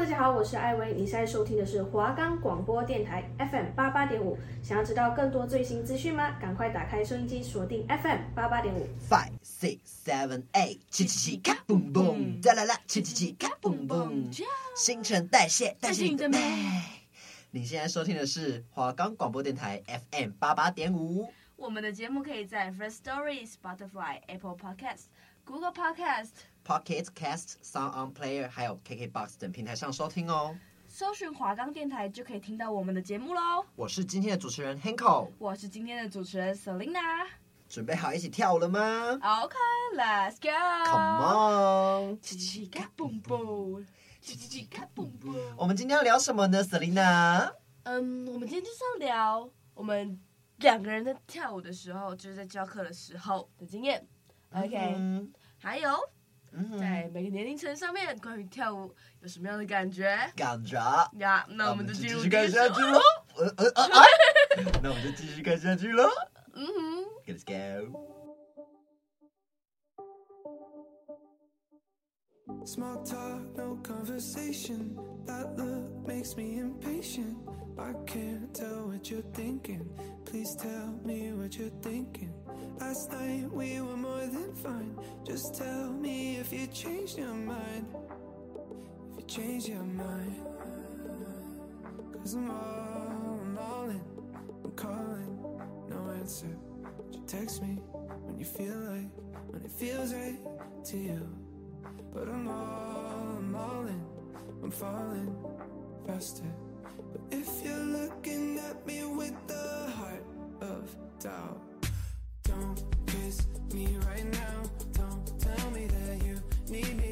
大家好，我是艾薇。你现在收听的是华冈广播电台 FM 八八点五。想要知道更多最新资讯吗？赶快打开收音机，锁定 FM 八八点五。Five six seven eight，七七七，卡嘣嘣，再来啦，七七七，卡嘣嘣，新陈代谢，代谢你的美。你现在收听的是华冈广播电台 FM 八八点五。我们的节目可以在 First Story、Spotify、Apple Podcast、Google Podcast、Pocket Cast、Sound On Player，还有 KKBox 等平台上收听哦。搜寻华冈电台就可以听到我们的节目喽。我是今天的主持人 Hanko，我是今天的主持人 Selina。准备好一起跳舞了吗？OK，Let's go。Come on，七七卡蹦蹦，七七七卡蹦蹦。我们今天要聊什么呢，Selina？嗯，我们今天就是要聊我们两个人在跳舞的时候，就是在教课的时候的经验。OK，、嗯、还有。在每个年龄层上面，关于跳舞有什么样的感觉？感觉呀，那我们就继续看下去喽。那我们就继续看下去喽。嗯哼，Let's go。Small talk, no conversation. That look makes me impatient. I can't tell what you're thinking. Please tell me what you're thinking. Last night we were more than fine. Just tell me if you changed your mind. If you changed your mind. Cause I'm all, I'm all in. I'm calling, no answer. But you text me when you feel like, when it feels right to you. But I'm all, I'm all in, I'm falling faster. But if you're looking at me with the heart of doubt Don't kiss me right now, don't tell me that you need me.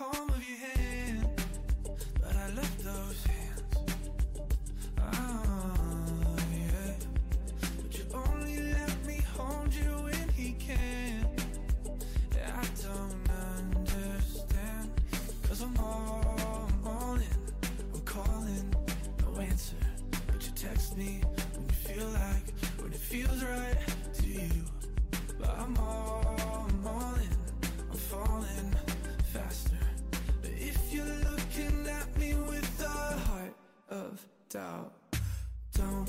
call 如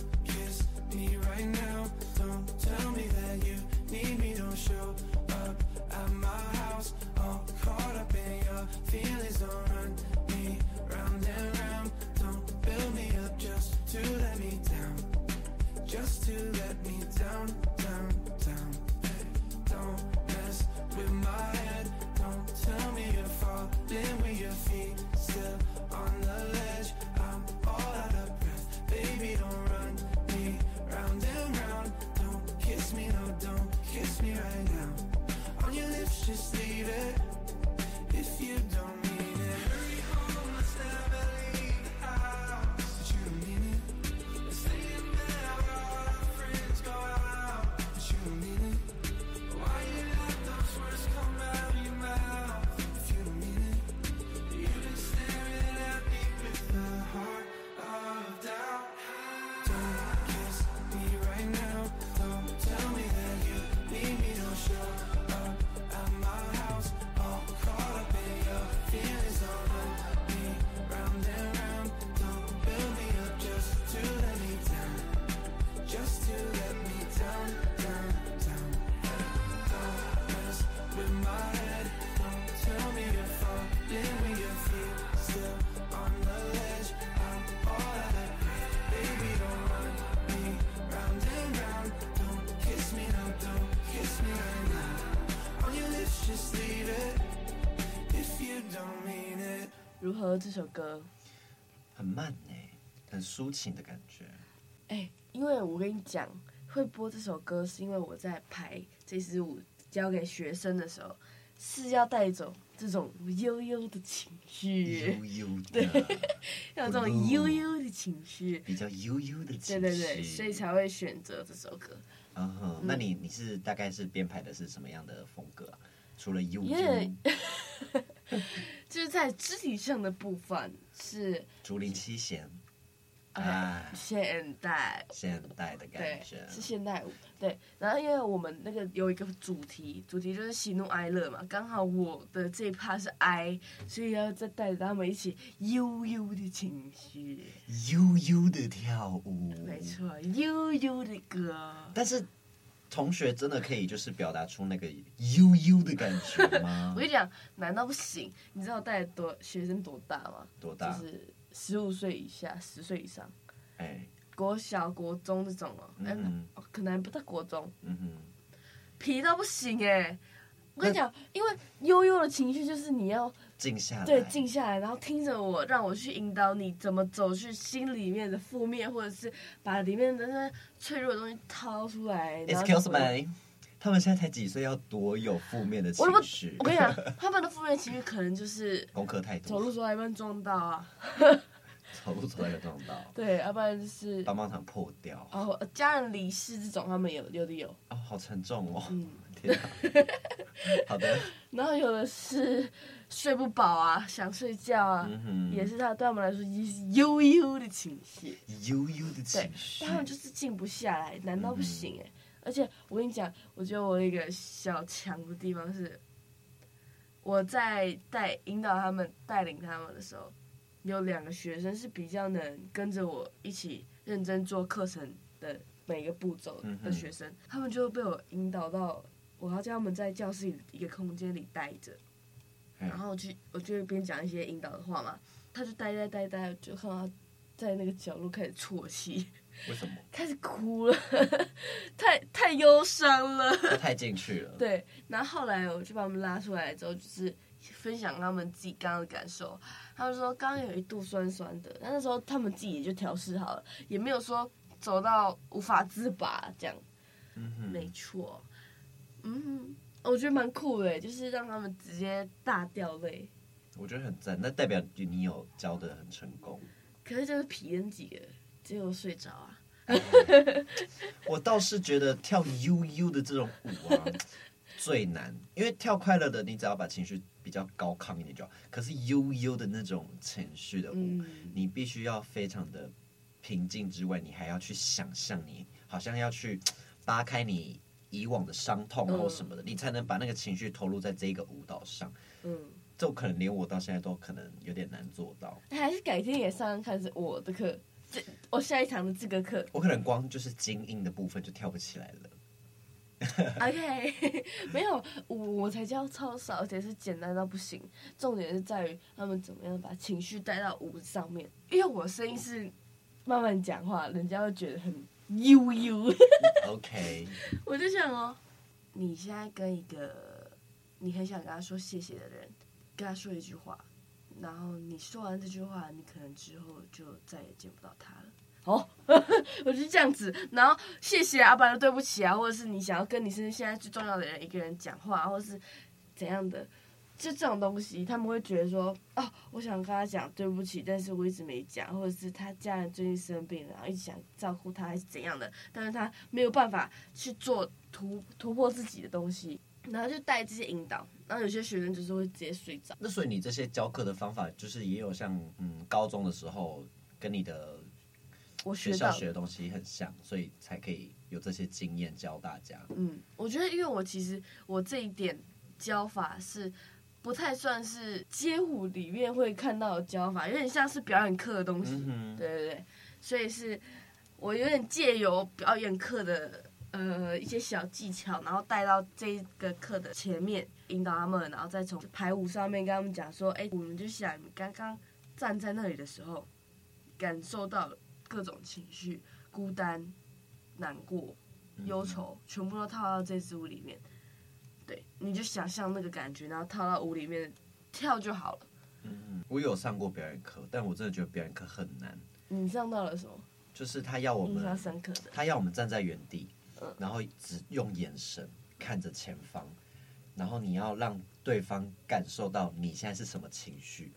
何这首歌？很慢呢，很抒情的感觉。哎，因为我跟你讲，会播这首歌，是因为我在排这支舞教给学生的时候，是要带走这种悠悠的情绪，悠悠的，对，要有这种悠悠的情绪，比较悠悠的情绪，对对对，所以才会选择这首歌。嗯，那你你是大概是编排的是什么样的风格啊？除了悠悠，yeah, 就是在肢体上的部分是竹林七贤。啊现代现代的感觉是现代舞，对。然后因为我们那个有一个主题，主题就是喜怒哀乐嘛，刚好我的这一趴是哀，所以要再带着他们一起悠悠的情绪，悠悠的跳舞，没错，悠悠的歌。但是同学真的可以就是表达出那个悠悠的感觉吗？我跟你讲，难道不行？你知道我带多学生多大吗？多大？就是。十五岁以下，十岁以上，哎、欸，国小、国中这种哦，哎、嗯欸，可能还不到国中，嗯哼，皮到不行哎、欸！我跟你讲，因为悠悠的情绪就是你要静下来，对，静下来，然后听着我，让我去引导你怎么走去心里面的负面，或者是把里面的那些脆弱的东西掏出来。Excuse me，他们现在才几岁，要多有负面的情绪？我跟你讲，他们的负面情绪可能就是功课太多，走路走到一半撞到啊。走路走到一半撞到，对，要不然就是棒棒糖破掉。哦，家人离世这种，他们有有的有。哦，好沉重哦。嗯，天哪。好的。然后有的是睡不饱啊，想睡觉啊，嗯、也是他对我们来说悠悠的情绪。悠悠的情绪。对，他们就是静不下来，难道不行哎、欸嗯？而且我跟你讲，我觉得我一个小强的地方是，我在带引导他们、带领他们的时候。有两个学生是比较能跟着我一起认真做课程的每个步骤的学生，他们就被我引导到我要叫他们在教室里一个空间里待着，然后去我就一边讲一些引导的话嘛，他就呆呆呆呆，就看到他在那个角落开始啜泣，为什么？开始哭了，太太忧伤了，太进去了。对，然后后来我就把他们拉出来之后，就是分享他们自己刚刚的感受。他们说刚刚有一度酸酸的，但那时候他们自己也就调试好了，也没有说走到无法自拔这样。嗯哼，没错。嗯哼，我觉得蛮酷的，就是让他们直接大掉泪。我觉得很赞，那代表你有教的很成功。可是就是皮恩几个，只有睡着啊。我倒是觉得跳悠悠的这种舞啊最难，因为跳快乐的，你只要把情绪。比较高亢一点就好，可是悠悠的那种情绪的舞，嗯，你必须要非常的平静之外，你还要去想象，你好像要去扒开你以往的伤痛或什么的，嗯，你才能把那个情绪投入在这个舞蹈上。嗯，这可能连我到现在都可能有点难做到。还是改天也上上看是我的课，这我下一堂的这个课，我可能光就是精英的部分就跳不起来了。OK，没有我我才教超少，而且是简单到不行。重点是在于他们怎么样把情绪带到舞上面。因为我声音是慢慢讲话，人家会觉得很悠悠。OK，我就想哦，你现在跟一个你很想跟他说谢谢的人，跟他说一句话，然后你说完这句话，你可能之后就再也见不到他了。哦，我就这样子，然后谢谢啊，不然对不起啊，或者是你想要跟你身边现在最重要的人一个人讲话，或者是怎样的，就这种东西，他们会觉得说，哦，我想跟他讲对不起，但是我一直没讲，或者是他家人最近生病了，然后一直想照顾他，还是怎样的，但是他没有办法去做突突破自己的东西，然后就带这些引导，然后有些学生就是会直接睡着。那所以你这些教课的方法，就是也有像嗯高中的时候跟你的。我学，学校学的东西很像，所以才可以有这些经验教大家。嗯，我觉得，因为我其实我这一点教法是不太算是街舞里面会看到的教法，有点像是表演课的东西。嗯。对对对，所以是我有点借由表演课的呃一些小技巧，然后带到这个课的前面，引导他们，然后再从排舞上面跟他们讲说：“哎，我们就想你刚刚站在那里的时候，感受到。”各种情绪，孤单、难过、忧愁，全部都套到这支舞里面。对，你就想象那个感觉，然后套到舞里面跳就好了。嗯，我有上过表演课，但我真的觉得表演课很难。你上到了什么？就是他要我们，他要我们站在原地，然后只用眼神看着前方，然后你要让对方感受到你现在是什么情绪，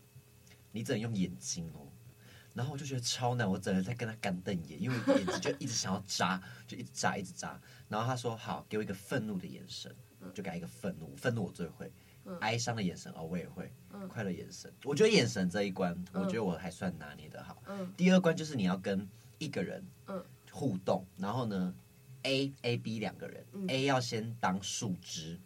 你只能用眼睛哦。然后我就觉得超难，我整个在跟他干瞪眼，因为眼睛就一直想要眨，就一直眨，一直眨。然后他说：“好，给我一个愤怒的眼神。”就给他一个愤怒，愤怒我最会。哀伤的眼神哦，我也会。快乐眼神，我觉得眼神这一关，我觉得我还算拿捏的好。第二关就是你要跟一个人互动，然后呢，A A B 两个人，A 要先当树枝，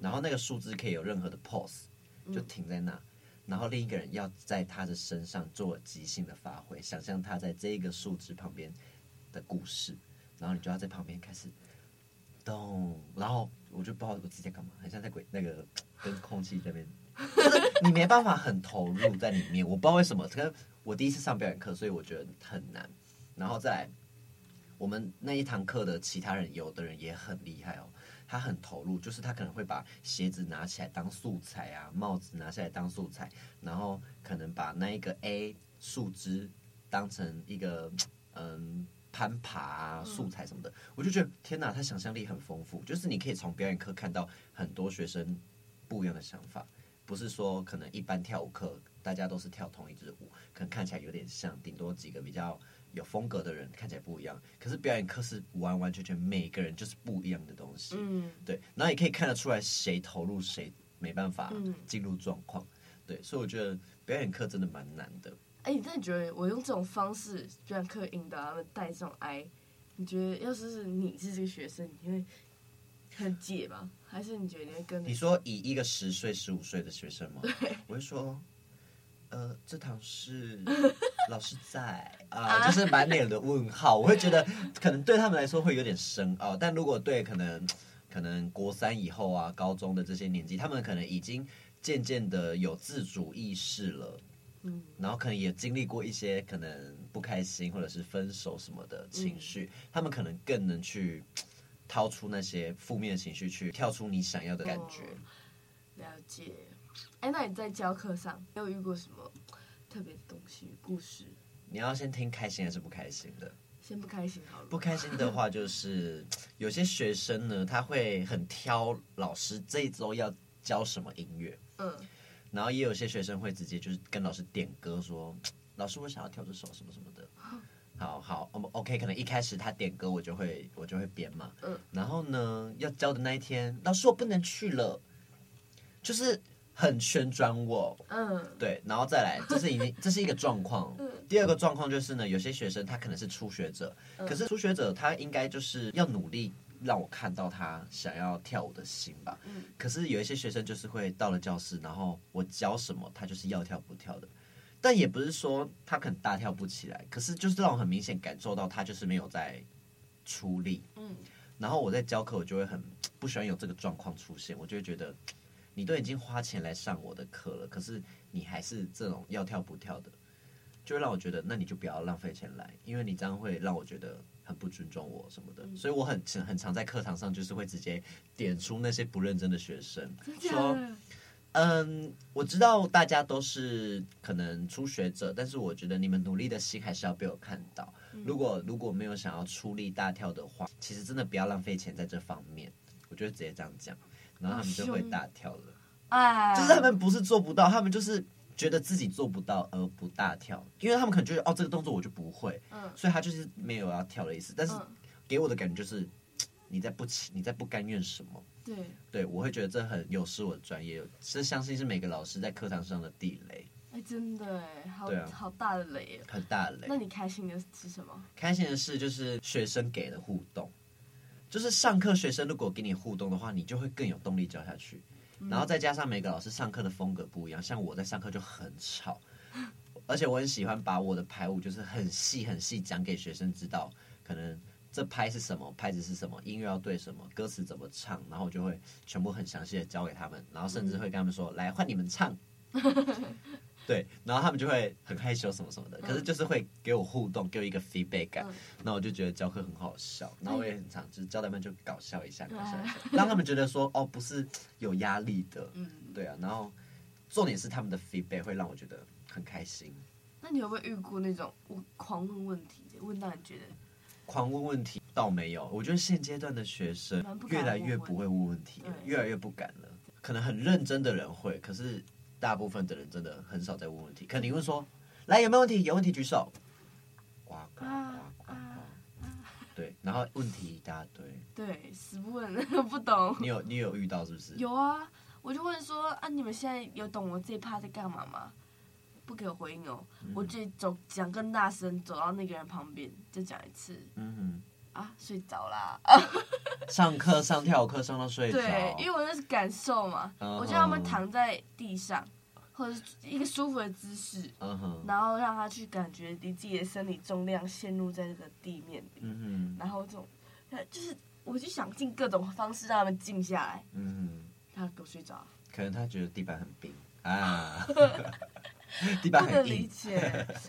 然后那个树枝可以有任何的 pose，就停在那。然后另一个人要在他的身上做即兴的发挥，想象他在这一个树枝旁边的故事，然后你就要在旁边开始动，然后我就不知道我自己在干嘛，很像在鬼那个 跟空气这边，就是你没办法很投入在里面，我不知道为什么，可能我第一次上表演课，所以我觉得很难。然后再来，我们那一堂课的其他人，有的人也很厉害哦。他很投入，就是他可能会把鞋子拿起来当素材啊，帽子拿下来当素材，然后可能把那一个 A 树枝当成一个嗯攀爬啊素材什么的，我就觉得天哪，他想象力很丰富，就是你可以从表演课看到很多学生不一样的想法，不是说可能一般跳舞课大家都是跳同一支舞，可能看起来有点像，顶多几个比较。有风格的人看起来不一样，可是表演课是完完全全每个人就是不一样的东西。嗯，对，然后也可以看得出来谁投入谁没办法进入状况。对，所以我觉得表演课真的蛮难的。哎，你真的觉得我用这种方式居然可以引导他们带这种爱，你觉得要是是你是这个学生，你会很解吗？还是你觉得你会跟你说以一个十岁十五岁的学生吗？我会说。呃，这堂是 老师在啊、呃，就是满脸的问号。我会觉得可能对他们来说会有点深奥，但如果对可能可能国三以后啊，高中的这些年纪，他们可能已经渐渐的有自主意识了，嗯，然后可能也经历过一些可能不开心或者是分手什么的情绪，嗯、他们可能更能去掏出那些负面的情绪，去跳出你想要的感觉。哦、了解。哎，那你在教课上没有遇过什么特别的东西、故事？你要先听开心还是不开心的？先不开心好了。不开心的话，就是 有些学生呢，他会很挑老师这一周要教什么音乐。嗯。然后也有些学生会直接就是跟老师点歌说：“老师，我想要跳这首什么什么的。”好好我们，OK，可能一开始他点歌，我就会我就会编嘛。嗯。然后呢，要教的那一天，老师我不能去了，就是。很旋转我，嗯，对，然后再来，这是已经这是一个状况。第二个状况就是呢，有些学生他可能是初学者，可是初学者他应该就是要努力让我看到他想要跳舞的心吧。可是有一些学生就是会到了教室，然后我教什么他就是要跳不跳的，但也不是说他可能大跳不起来，可是就是让我很明显感受到他就是没有在出力。嗯，然后我在教课，我就会很不喜欢有这个状况出现，我就会觉得。你都已经花钱来上我的课了，可是你还是这种要跳不跳的，就会让我觉得，那你就不要浪费钱来，因为你这样会让我觉得很不尊重我什么的。所以我很很常在课堂上就是会直接点出那些不认真的学生，说，嗯，我知道大家都是可能初学者，但是我觉得你们努力的心还是要被我看到。如果如果没有想要出力大跳的话，其实真的不要浪费钱在这方面。我就会直接这样讲。然后他们就会大跳了，哎，就是他们不是做不到，他们就是觉得自己做不到而不大跳，因为他们可能觉得哦，这个动作我就不会，嗯，所以他就是没有要跳的意思。但是给我的感觉就是 你在不起，你在不甘愿什么？对，对我会觉得这很有失我的专业，这相信是每个老师在课堂上的地雷。哎，真的哎，好，啊，好大的雷，很大的雷。那你开心的是什么？开心的事就是学生给的互动。就是上课，学生如果给你互动的话，你就会更有动力教下去。然后再加上每个老师上课的风格不一样，像我在上课就很吵，而且我很喜欢把我的排舞就是很细很细讲给学生知道，可能这拍是什么，拍子是什么，音乐要对什么，歌词怎么唱，然后我就会全部很详细的教给他们，然后甚至会跟他们说：“来，换你们唱。”对，然后他们就会很害羞什么什么的，可是就是会给我互动，给我一个 feedback 感，那我就觉得教课很好笑，然后我也很常就是教他们就搞笑一下，搞笑一下，让他们觉得说哦，不是有压力的，嗯，对啊，然后重点是他们的 feedback 会让我觉得很开心。那你有没有遇过那种我狂问问题，问到你觉得狂问问题？倒没有，我觉得现阶段的学生越来越不会问问题，越来越不敢了。可能很认真的人会，可是大部分的人真的很少在问问题。可能你问说，来有没有问题？有问题举手。呱呱呱呱呱。对，然后问题一大堆。对，死不问，不懂。你有你有遇到是不是？有啊，我就问说啊，你们现在有懂我这一趴在干嘛吗？不给我回应哦，嗯、我就走讲更大声，走到那个人旁边再讲一次。嗯哼。啊，睡着啦！上课上跳舞课上到睡着。对，因为我那是感受嘛，uh. 我叫他们躺在地上，或者是一个舒服的姿势，uh huh. 然后让他去感觉你自己的身体重量陷入在这个地面里，uh huh. 然后这种，就是我就想尽各种方式让他们静下来。嗯、uh huh. 他给我睡着。可能他觉得地板很冰啊。不能理解，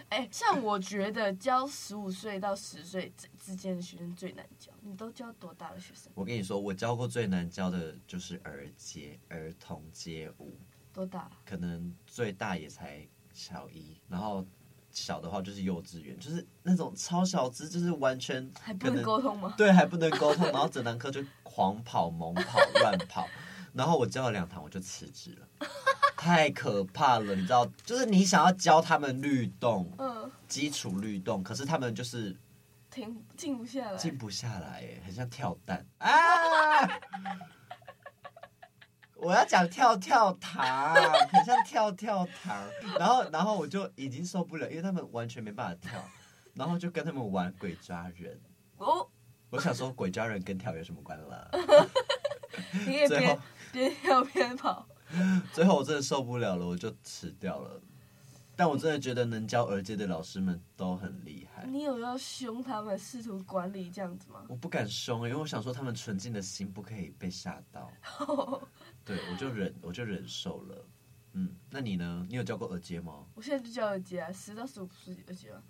哎、欸，像我觉得教十五岁到十岁之间的学生最难教。你都教多大的学生？我跟你说，我教过最难教的就是儿街儿童街舞。多大？可能最大也才小一，然后小的话就是幼稚园，就是那种超小只，就是完全还不能沟通吗？对，还不能沟通，然后整堂课就狂跑、猛跑、乱跑，然后我教了两堂，我就辞职了。太可怕了，你知道，就是你想要教他们律动，嗯，基础律动，可是他们就是停静不下来，静不下来，哎，很像跳蛋啊！我要讲跳跳糖，很像跳跳糖，然后，然后我就已经受不了，因为他们完全没办法跳，然后就跟他们玩鬼抓人。哦，我想说鬼抓人跟跳有什么关了？你也别边跳边跑。最后我真的受不了了，我就辞掉了。但我真的觉得能教儿街的老师们都很厉害。你有要凶他们，试图管理这样子吗？我不敢凶，因为我想说他们纯净的心不可以被吓到。对，我就忍，我就忍受了。嗯，那你呢？你有教过儿街吗？我现在就教儿街啊，十到十五岁儿街啊。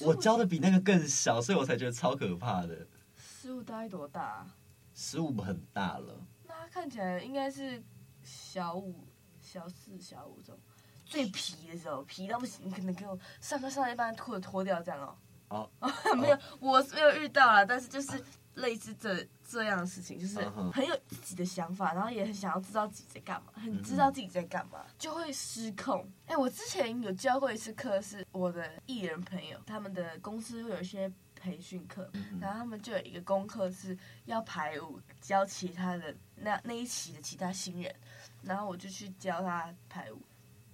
我教的比那个更小，所以我才觉得超可怕的。十五大概多大啊？十五很大了。那他看起来应该是。小五、小四、小五这种最皮的时候，皮到不行，你可能给我上课上到一半裤子脱掉这样哦。哦，没有，我是没有遇到啦，但是就是类似这这样的事情，就是很有自己的想法，然后也很想要知道自己在干嘛，很知道自己在干嘛，就会失控。哎，我之前有教过一次课，是我的艺人朋友，他们的公司会有一些。培训课，然后他们就有一个功课是要排舞，教其他的那那一期的其他新人，然后我就去教他排舞。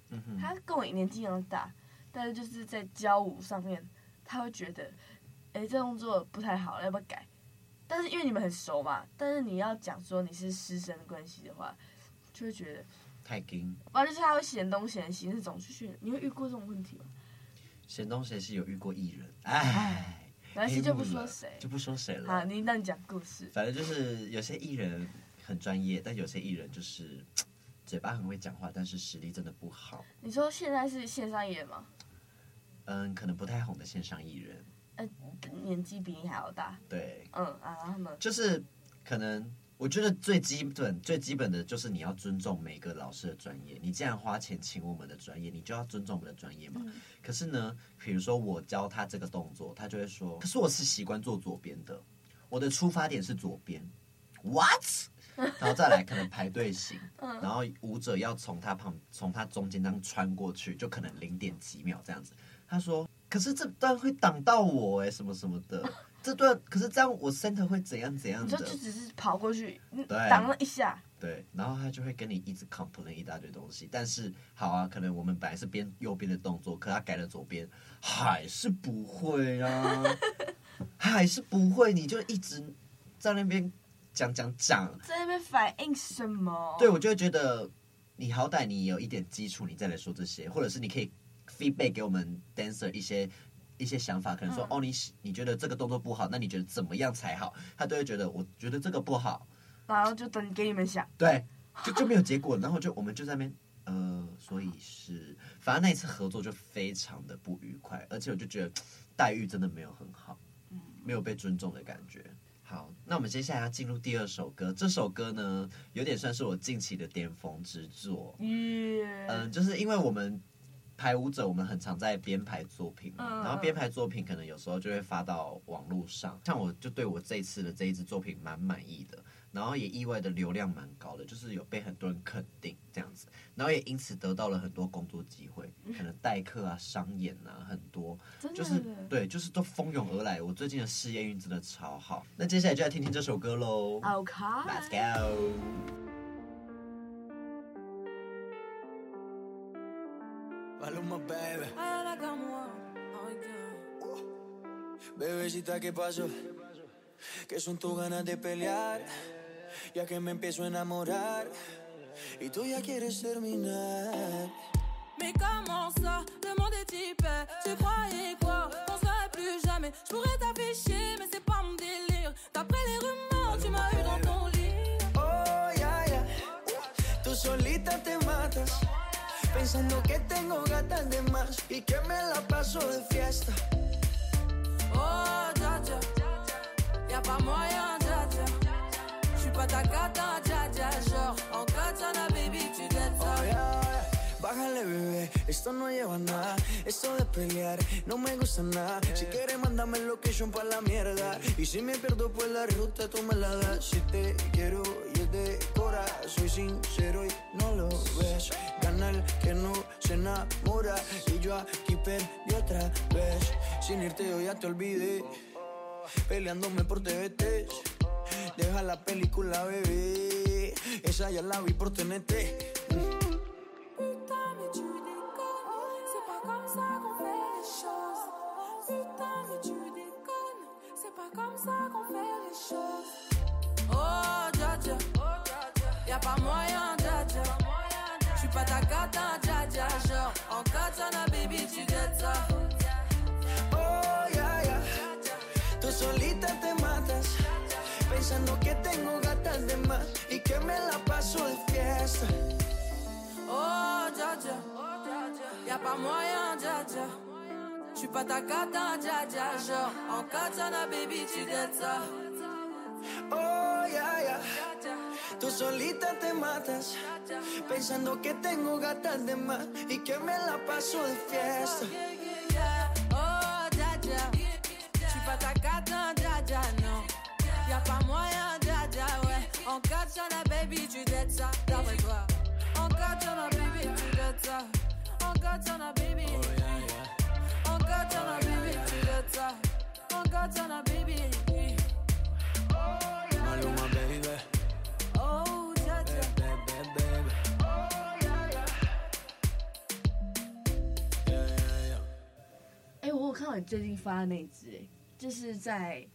嗯、哼他跟我年纪一样大，但是就是在教舞上面，他会觉得，哎，这动作不太好，要不要改？但是因为你们很熟嘛，但是你要讲说你是师生关系的话，就会觉得太硬。完了就是他会嫌东嫌西那种，就是你会遇过这种问题吗？嫌东嫌西有遇过艺人，哎。没关系，就不说谁，就不说谁了。好，你那你讲故事。反正就是有些艺人很专业，但有些艺人就是嘴巴很会讲话，但是实力真的不好。你说现在是线上艺人吗？嗯，可能不太红的线上艺人。呃，年纪比你还要大。对。嗯啊，他们就是可能。我觉得最基本、最基本的就是你要尊重每个老师的专业。你既然花钱请我们的专业，你就要尊重我们的专业嘛。嗯、可是呢，比如说我教他这个动作，他就会说：“可是我是习惯做左边的，我的出发点是左边。” What？然后再来可能排队型，然后舞者要从他旁、从他中间这样穿过去，就可能零点几秒这样子。他说：“可是这段会挡到我哎，什么什么的。”这段可是这样，我 center 会怎样怎样的？你就就只是跑过去，挡了一下。对，然后他就会跟你一直 complain 一大堆东西。但是好啊，可能我们本来是编右边的动作，可他改了左边，还是不会啊，还是不会。你就一直在那边讲讲讲，在那边反映什么？对，我就会觉得你好歹你有一点基础，你再来说这些，或者是你可以 feedback 给我们 dancer 一些。一些想法，可能说、嗯、哦，你你觉得这个动作不好，那你觉得怎么样才好？他都会觉得，我觉得这个不好，然后就等给你们想，对，就就没有结果，然后就我们就在那边，呃，所以是，反正那一次合作就非常的不愉快，而且我就觉得待遇真的没有很好，嗯，没有被尊重的感觉。好，那我们接下来要进入第二首歌，这首歌呢，有点算是我近期的巅峰之作，嗯，嗯，就是因为我们。排舞者，我们很常在编排作品嘛，嗯、然后编排作品可能有时候就会发到网络上。像我就对我这次的这一支作品蛮满意的，然后也意外的流量蛮高的，就是有被很多人肯定这样子，然后也因此得到了很多工作机会，可能代课啊、商演啊很多，就是对，就是都蜂拥而来。我最近的事业运真的超好。那接下来就来听听这首歌喽。OK，Let's go。ya que me empiezo a enamorar y tú ya quieres terminar. Mais comment ça, le monde est hyper? Tu croyais quoi? On serait plus jamais. Je pourrais t'afficher, mais c'est pas mon délire. D'après les rumeurs, tu m'as eu dans ton lit. Oh, ya, yeah, ya. Yeah. Tú solita te matas. Pensando que tengo gatas de más y que me la paso de fiesta. Oh, ya, ya. Y'a pas moyen pas ta En katana, baby, tu. Oh, yeah, yeah. Bájale, bebé, esto no lleva nada. Esto de pelear no me gusta nada. Si quieres, mándame location pa' la mierda. Y si me pierdo, pues la ruta tú me la das. Si te quiero, yo te cora. Soy sincero y no lo ves. Canal que no se enamora. Y yo aquí perdí otra vez. Sin irte, yo ya te olvidé. Peleándome por TVT Deja la película, bebé. Esa ya la vi por tenerte. Putain, mais tu déconnes. C'est pas comme ça qu'on fait les choses. Putain, mais tu déconnes. C'est pas comme ça qu'on fait les choses. Oh. Y'a pas moyen, pas ta en baby, tu. Oh, ya, ya. Solita te matas pensando que tengo gatas de más y que me la paso de fiesta. Oh, ya, ya. Y'a pas moyen, ya, ya. J'suis pas ta cata, ya, ya, genre. En katana, baby, tu ça. Oh, ya, ya. Tú solita te matas. Pensando que tengo gatas de más y que me la paso de fiesta. 哎，我有看到你最近发的那支，哎，就是在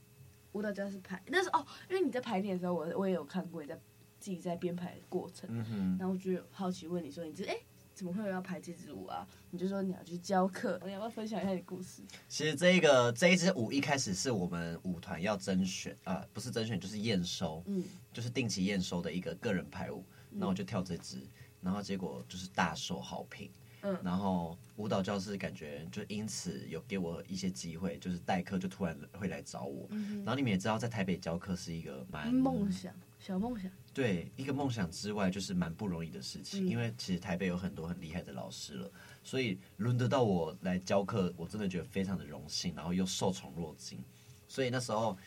舞蹈教室排，那是哦，因为你在排练的时候，我我也有看过你在自己在编排的过程，嗯哼，然后我就好奇问你说，你这哎。怎么会有要排这支舞啊？你就说你要去教课，你要不要分享一下你故事？其实这个这一支舞一开始是我们舞团要甄选啊、呃，不是甄选就是验收，嗯，就是定期验收的一个个人排舞。那、嗯、我就跳这支，然后结果就是大受好评，嗯，然后舞蹈教室感觉就因此有给我一些机会，就是代课就突然会来找我，嗯、然后你们也知道在台北教课是一个蛮梦想，小梦想。对，一个梦想之外，就是蛮不容易的事情。嗯、因为其实台北有很多很厉害的老师了，所以轮得到我来教课，我真的觉得非常的荣幸，然后又受宠若惊。所以那时候，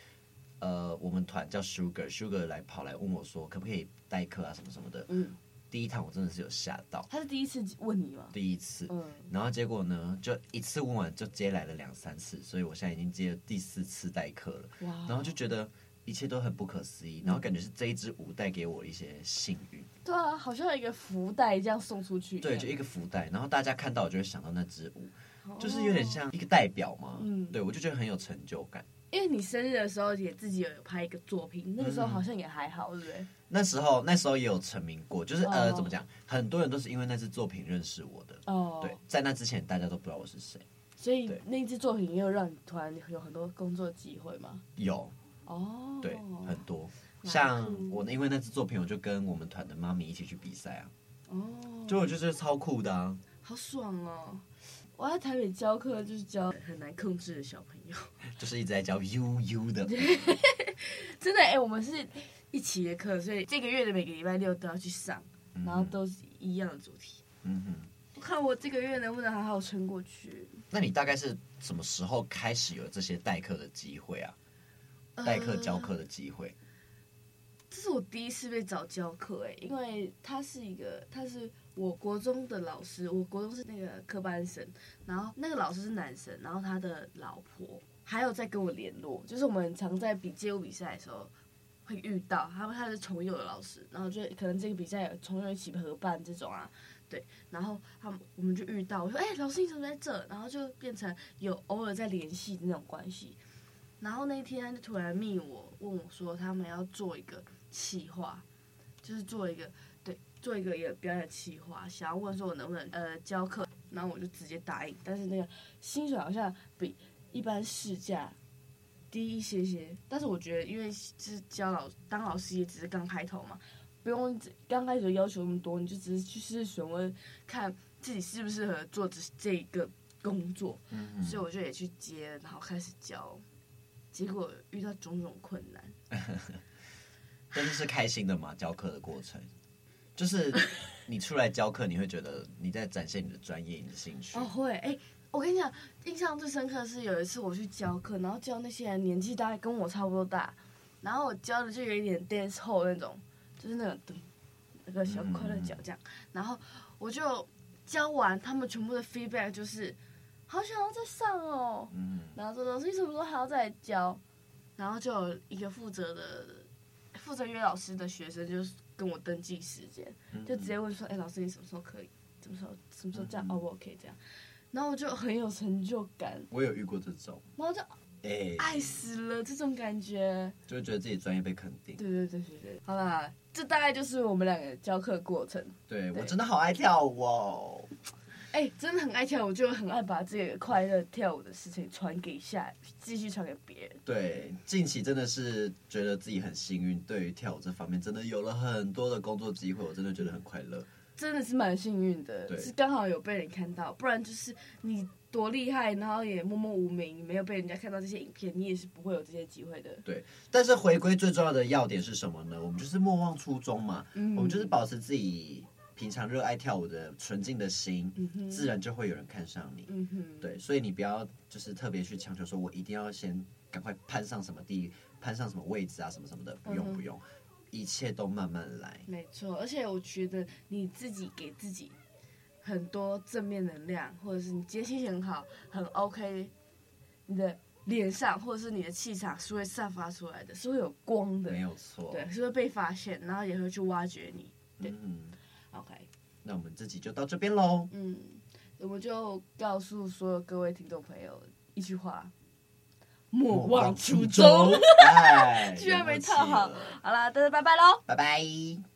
呃，我们团叫 Sugar，Sugar 来跑来问我说，可不可以代课啊，什么什么的。嗯。第一趟我真的是有吓到。他是第一次问你吗？第一次。嗯。然后结果呢，就一次问完就接来了两三次，所以我现在已经接了第四次代课了。哇。然后就觉得。一切都很不可思议，然后感觉是这一支舞带给我一些幸运。对啊，好像一个福袋这样送出去。对，就一个福袋，然后大家看到我就会想到那支舞，哦、就是有点像一个代表嘛。嗯，对，我就觉得很有成就感。因为你生日的时候也自己有拍一个作品，那个时候好像也还好，对不对？那时候那时候也有成名过，就是、哦、呃，怎么讲？很多人都是因为那支作品认识我的。哦。对，在那之前大家都不知道我是谁。所以那支作品也有让你突然有很多工作机会吗？有。哦，oh, 对，很多，像我因为那支作品，我就跟我们团的妈咪一起去比赛啊。哦，oh, 就我觉得超酷的啊，好爽哦！我在台北教课，就是教很难控制的小朋友，就是一直在教悠悠的。真的哎、欸，我们是一起的课，所以这个月的每个礼拜六都要去上，然后都是一样的主题。嗯哼，看我这个月能不能好好撑过去。那你大概是什么时候开始有这些代课的机会啊？代课教课的机会？呃，这是我第一次被找教课哎，因为他是一个，他是我国中的老师，我国中是那个科班生，然后那个老师是男生，然后他的老婆还有在跟我联络，就是我们常在比街舞比赛的时候会遇到，他们他是重幼的老师，然后就可能这个比赛有重幼一起合办这种啊，对，然后他们我们就遇到，我说哎、老师你怎么在这？然后就变成有偶尔在联系的那种关系。然后那一天就突然密我，问我说他们要做一个企划，就是做一个，做一个也表演企划，想要问说我能不能呃教课，然后我就直接答应。但是那个薪水好像比一般市价低一些些，但是我觉得因为是教老当老师也只是刚开头嘛，不用刚开始要求那么多，你就只是去试试询问，看自己适不适合做这这一个工作。所以我就也去接，然后开始教。结果遇到种种困难，但是是开心的嘛？教课的过程，就是你出来教课，你会觉得你在展现你的专业、你的兴趣。哦，会哎、欸，我跟你讲，印象最深刻的是有一次我去教课，然后教那些人年纪大概跟我差不多大，然后我教的就有一点 dance hall 那种，就是那种那个小快乐脚这样，嗯、然后我就教完，他们全部的 feedback 就是。好想要再上哦，嗯、然后说老师，你什么时候还要再来教？然后就有一个负责的负责约老师的学生，就是跟我登记时间，嗯、就直接问说：“哎，老师，你什么时候可以？什么时候？什么时候这样？哦，我 OK 这样。”然后我就很有成就感。我有遇过这种，然后就哎，爱死了这种感觉，就会觉得自己专业被肯定。对对对对对，好啦，这大概就是我们两个教课过程。对，对我真的好爱跳舞哦。哎、欸，真的很爱跳舞，就很爱把自己的快乐跳舞的事情传给下，继续传给别人。对，近期真的是觉得自己很幸运，对于跳舞这方面真的有了很多的工作机会，我真的觉得很快乐。真的是蛮幸运的，是刚好有被人看到，不然就是你多厉害，然后也默默无名，没有被人家看到这些影片，你也是不会有这些机会的。对，但是回归最重要的要点是什么呢？我们就是莫忘初衷嘛，嗯、我们就是保持自己。平常热爱跳舞的纯净的心，嗯、自然就会有人看上你。嗯、对，所以你不要就是特别去强求，说我一定要先赶快攀上什么地，攀上什么位置啊，什么什么的，不用、不用，一切都慢慢来。没错，而且我觉得你自己给自己很多正面能量，或者是你今天心情很好，很 OK，你的脸上或者是你的气场是会散发出来的，是会有光的，没有错，对，是会被发现，然后也会去挖掘你。对。嗯 OK，那我们这集就到这边喽。嗯，我们就告诉所有各位听众朋友一句话：莫忘初衷。哎，居然没唱好。好了，大家拜拜喽！拜拜。